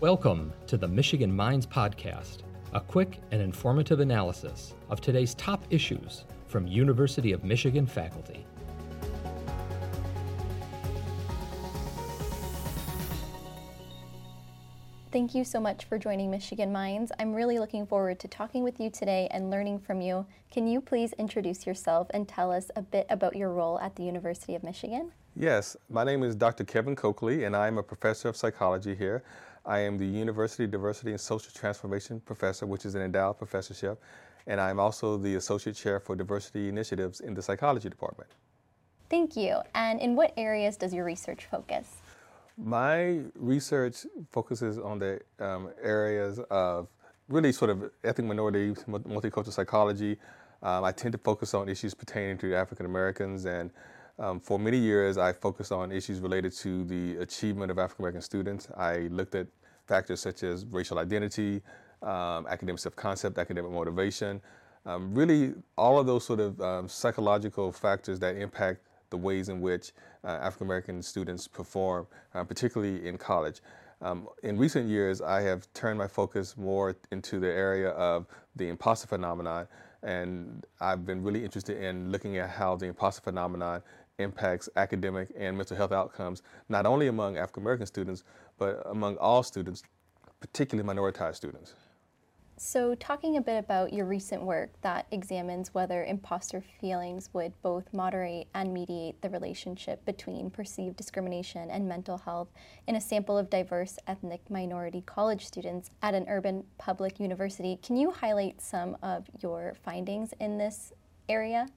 Welcome to the Michigan Minds Podcast, a quick and informative analysis of today's top issues from University of Michigan faculty. Thank you so much for joining Michigan Minds. I'm really looking forward to talking with you today and learning from you. Can you please introduce yourself and tell us a bit about your role at the University of Michigan? Yes, my name is Dr. Kevin Cokley, and I'm a professor of psychology here. I am the University Diversity and Social Transformation Professor, which is an endowed professorship, and I'm also the Associate Chair for Diversity Initiatives in the Psychology Department. Thank you. And in what areas does your research focus? My research focuses on the um, areas of really sort of ethnic minority, multicultural psychology. Um, I tend to focus on issues pertaining to African Americans, and um, for many years I focused on issues related to the achievement of African American students. I looked at factors such as racial identity, um, academic self-concept, academic motivation, um, really all of those sort of um, psychological factors that impact the ways in which uh, African American students perform, uh, particularly in college. Um, in recent years, I have turned my focus more into the area of the imposter phenomenon, and I've been really interested in looking at how the imposter phenomenon impacts academic and mental health outcomes, not only among African American students, but among all students, particularly minoritized students. So, talking a bit about your recent work that examines whether imposter feelings would both moderate and mediate the relationship between perceived discrimination and mental health in a sample of diverse ethnic minority college students at an urban public university, can you highlight some of your findings in this area?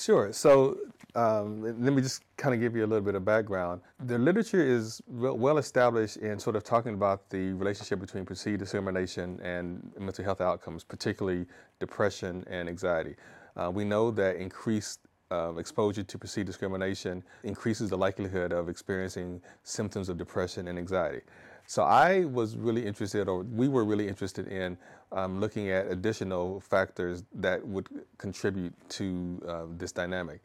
Sure. So um, let me just kind of give you a little bit of background. The literature is well established in sort of talking about the relationship between perceived discrimination and mental health outcomes, particularly depression and anxiety. Uh, we know that increased uh, exposure to perceived discrimination increases the likelihood of experiencing symptoms of depression and anxiety. So I was really interested, or we were really interested in um, looking at additional factors that would contribute to uh, this dynamic.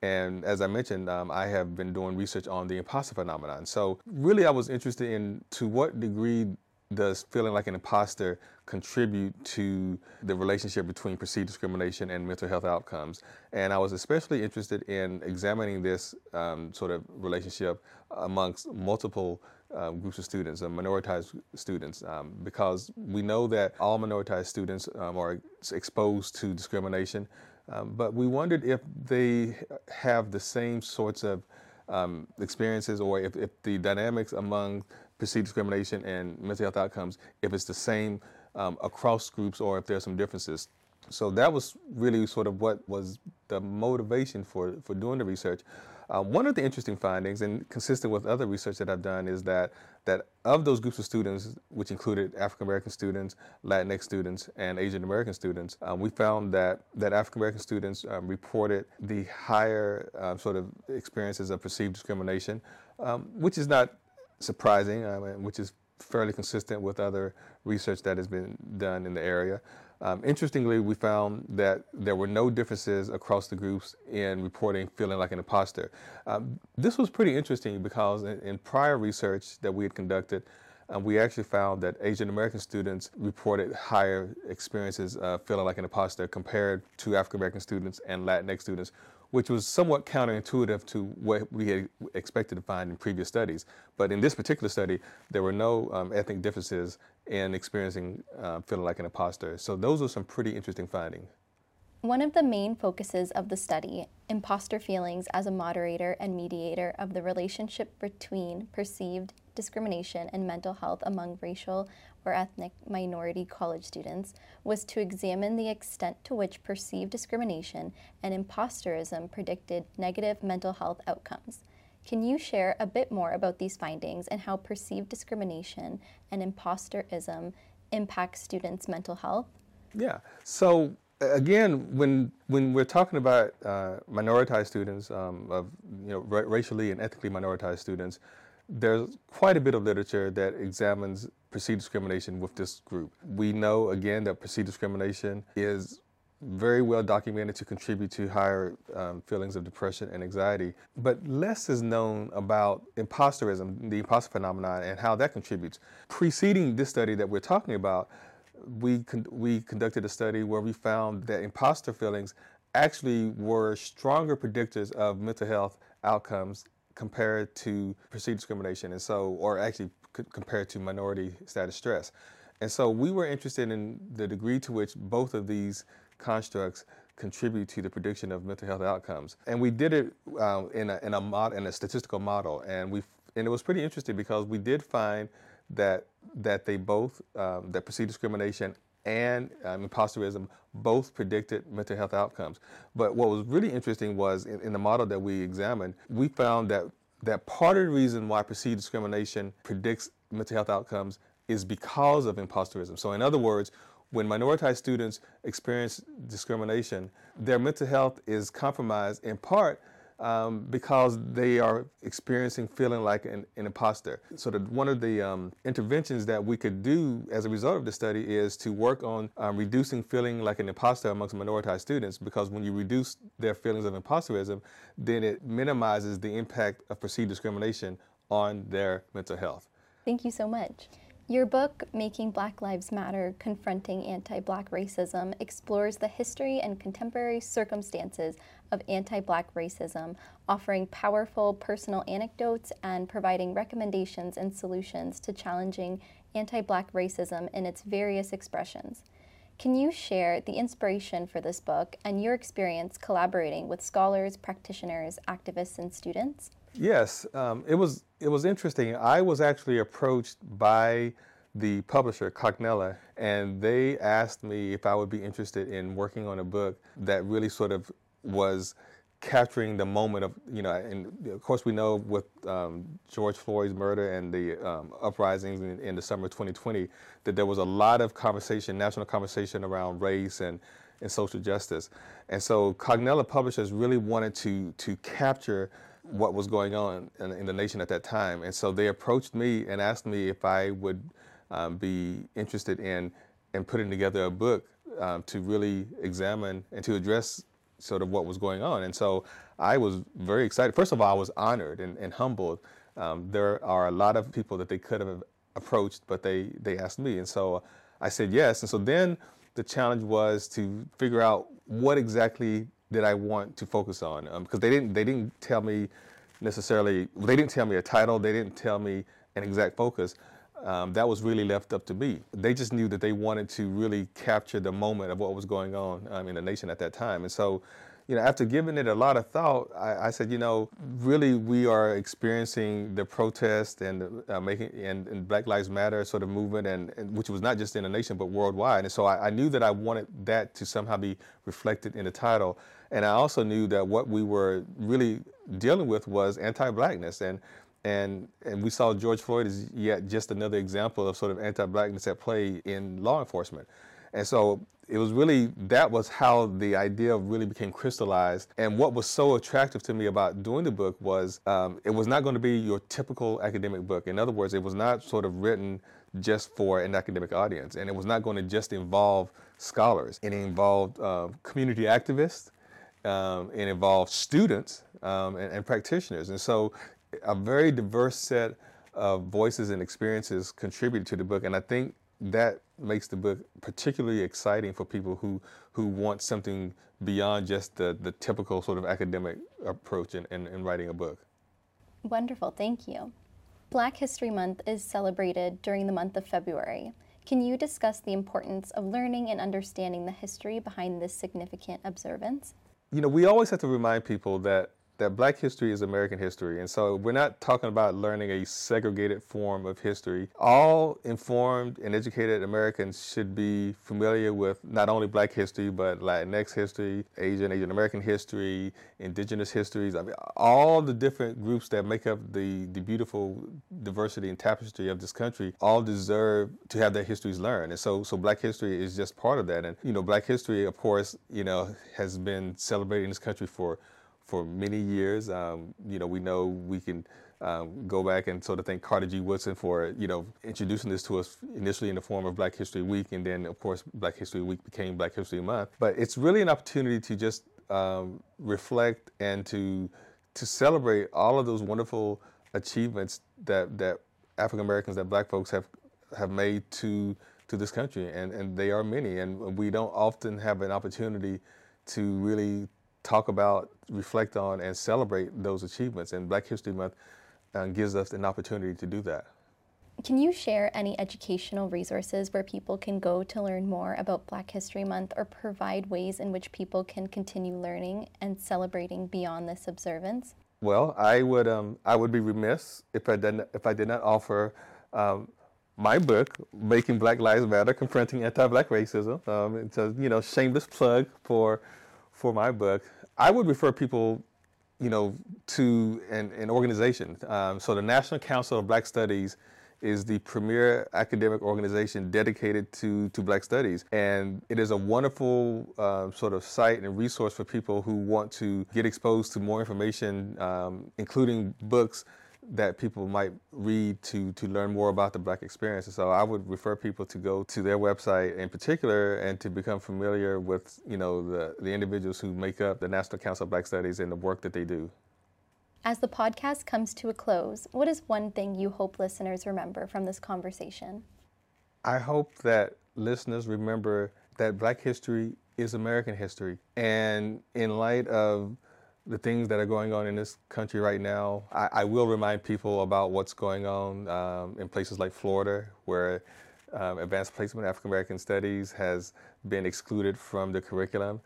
And as I mentioned, um, I have been doing research on the imposter phenomenon. So really, I was interested in to what degree does feeling like an imposter contribute to the relationship between perceived discrimination and mental health outcomes? And I was especially interested in examining this um, sort of relationship amongst multiple um, groups of students, uh, minoritized students, um, because we know that all minoritized students um, are exposed to discrimination, um, but we wondered if they have the same sorts of um, experiences or if, if, the dynamics among perceived discrimination and mental health outcomes, if it's the same um, across groups or if there are some differences. So that was really sort of what was the motivation for, for doing the research. Uh, one of the interesting findings, and consistent with other research that I've done, is that that of those groups of students, which included African American students, Latinx students, and Asian American students, um, we found that that African American students um, reported the higher um, sort of experiences of perceived discrimination, um, which is not surprising, um, which is fairly consistent with other research that has been done in the area. Um, interestingly, we found that there were no differences across the groups in reporting feeling like an imposter. Um, this was pretty interesting because in, in, prior research that we had conducted, um, we actually found that Asian American students reported higher experiences of feeling like an imposter compared to African American students and Latinx students which was somewhat counterintuitive to what we had expected to find in previous studies. But in this particular study, there were no um, ethnic differences in experiencing uh, feeling like an imposter. So those are some pretty interesting findings. One of the main focuses of the study, imposter feelings as a moderator and mediator of the relationship between perceived discrimination and mental health among racial or ethnic minority college students, was to examine the extent to which perceived discrimination and imposterism predicted negative mental health outcomes. Can you share a bit more about these findings and how perceived discrimination and imposterism impact students' mental health? Yeah. So again, when when we're talking about uh, minoritized students, um, of you know ra- racially and ethnically minoritized students, there's quite a bit of literature that examines perceived discrimination with this group. We know again that perceived discrimination is very well documented to contribute to higher um, feelings of depression and anxiety. But less is known about imposterism, the imposter phenomenon, and how that contributes. Preceding this study that we're talking about, we, con- we conducted a study where we found that imposter feelings actually were stronger predictors of mental health outcomes compared to perceived discrimination, and so, or actually c- compared to minority status stress. And so we were interested in the degree to which both of these constructs contribute to the prediction of mental health outcomes. And we did it uh, in, a, in, a mod, in a statistical model. And, we, and it was pretty interesting because we did find that, that they both, um, that perceived discrimination and um, imposterism both predicted mental health outcomes. But what was really interesting was in, in, the model that we examined, we found that, that part of the reason why perceived discrimination predicts mental health outcomes is because of imposterism. So, in other words, when minoritized students experience discrimination, their mental health is compromised in part um, because they are experiencing feeling like an, an imposter. So, the, one of the um, interventions that we could do as a result of the study is to work on um, reducing feeling like an imposter amongst minoritized students because when you reduce their feelings of imposterism, then it minimizes the impact of perceived discrimination on their mental health. Thank you so much. Your book, Making Black Lives Matter Confronting Anti Black Racism, explores the history and contemporary circumstances of anti black racism, offering powerful personal anecdotes and providing recommendations and solutions to challenging anti black racism in its various expressions. Can you share the inspiration for this book and your experience collaborating with scholars, practitioners, activists, and students? Yes, um, it was it was interesting. I was actually approached by the publisher Cognella, and they asked me if I would be interested in working on a book that really sort of was capturing the moment of you know and of course we know with um, george floyd's murder and the um, uprisings in, in, the summer of 2020 that there was a lot of conversation national conversation around race and, and social justice and so cognella publishers really wanted to to capture what was going on in, in, the nation at that time. And so they approached me and asked me if I would um, be interested in, in putting together a book um, to really examine and to address sort of what was going on. And so I was very excited. First of all, I was honored and, and humbled. Um, there are a lot of people that they could have approached, but they, they asked me. And so I said yes. And so then the challenge was to figure out what exactly did I want to focus on um, because they didn't they didn't tell me necessarily they didn't tell me a title they didn't tell me an exact focus um, that was really left up to me. They just knew that they wanted to really capture the moment of what was going on um, in the nation at that time. And so you know after giving it a lot of thought I, I said you know really we are experiencing the protest and uh, making and, and, Black Lives Matter sort of movement and, and, which was not just in the nation but worldwide. And so I, I knew that I wanted that to somehow be reflected in the title. And I also knew that what we were really dealing with was anti-blackness, and and and we saw George Floyd as yet just another example of sort of anti-blackness at play in law enforcement. And so it was really that was how the idea really became crystallized. And what was so attractive to me about doing the book was um, it was not going to be your typical academic book. In other words, it was not sort of written just for an academic audience, and it was not going to just involve scholars. It involved uh, community activists um, and involve students um, and, and, practitioners. And so a very diverse set of voices and experiences contributed to the book. And I think that makes the book particularly exciting for people who, who want something beyond just the, the typical sort of academic approach in, in, in writing a book. Wonderful, thank you. Black History Month is celebrated during the month of February. Can you discuss the importance of learning and understanding the history behind this significant observance? you know, we always have to remind people that that black history is American history. And so we're not talking about learning a segregated form of history. All informed and educated Americans should be familiar with not only black history, but Latinx history, Asian, Asian American history, indigenous histories. I mean, all the different groups that make up the, the beautiful diversity and tapestry of this country all deserve to have their histories learned. And so, so black history is just part of that. And, you know, black history, of course, you know, has been celebrated in this country for for many years. Um, you know, we know we can um, go back and sort of thank Carter G. Woodson for you know introducing this to us initially in the form of Black History Week, and then of course Black History Week became Black History Month. But it's really an opportunity to just um, reflect and to to celebrate all of those wonderful achievements that that African Americans, that Black folks have have made to to this country, and and they are many, and we don't often have an opportunity to really talk about, reflect on, and celebrate those achievements. And Black History Month uh, gives us an opportunity to do that. Can you share any educational resources where people can go to learn more about Black History Month or provide ways in which people can continue learning and celebrating beyond this observance? Well, I would um, I would be remiss if I did not, if I did not offer um, my book, Making Black Lives Matter: Confronting Anti-Black Racism. Um, it's a you know shameless plug for for my book. I would refer people, you know, to an, an organization. Um, so the National Council of Black Studies is the premier academic organization dedicated to, to Black Studies. And it is a wonderful uh, sort of site and resource for people who want to get exposed to more information, um, including books that people might read to to learn more about the black experience. And so I would refer people to go to their website in particular and to become familiar with, you know, the, the individuals who make up the National Council of Black Studies and the work that they do. As the podcast comes to a close, what is one thing you hope listeners remember from this conversation? I hope that listeners remember that black history is American history. And in light of the things that are going on in this country right now, I, I will remind people about what's going on um, in places like Florida, where um, advanced placement African American studies has been excluded from the curriculum.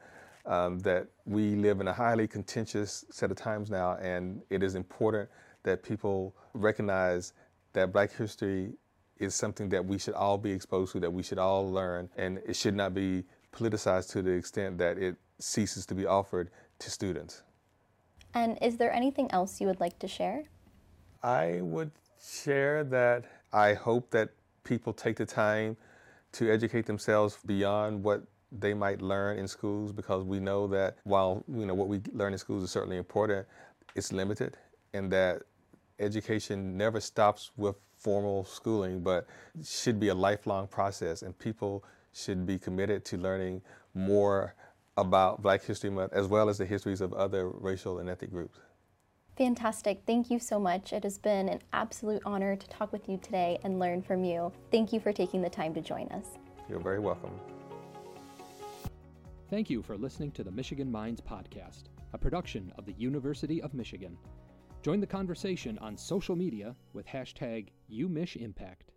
Um, that we live in a highly contentious set of times now, and it is important that people recognize that Black history is something that we should all be exposed to, that we should all learn, and it should not be politicized to the extent that it ceases to be offered to students. And is there anything else you would like to share? I would share that I hope that people take the time to educate themselves beyond what they might learn in schools because we know that while you know what we learn in schools is certainly important, it's limited and that education never stops with formal schooling but should be a lifelong process and people should be committed to learning more about Black History Month as well as the histories of other racial and ethnic groups. Fantastic. Thank you so much. It has been an absolute honor to talk with you today and learn from you. Thank you for taking the time to join us. You're very welcome. Thank you for listening to the Michigan Minds Podcast, a production of the University of Michigan. Join the conversation on social media with hashtag UMichImpact.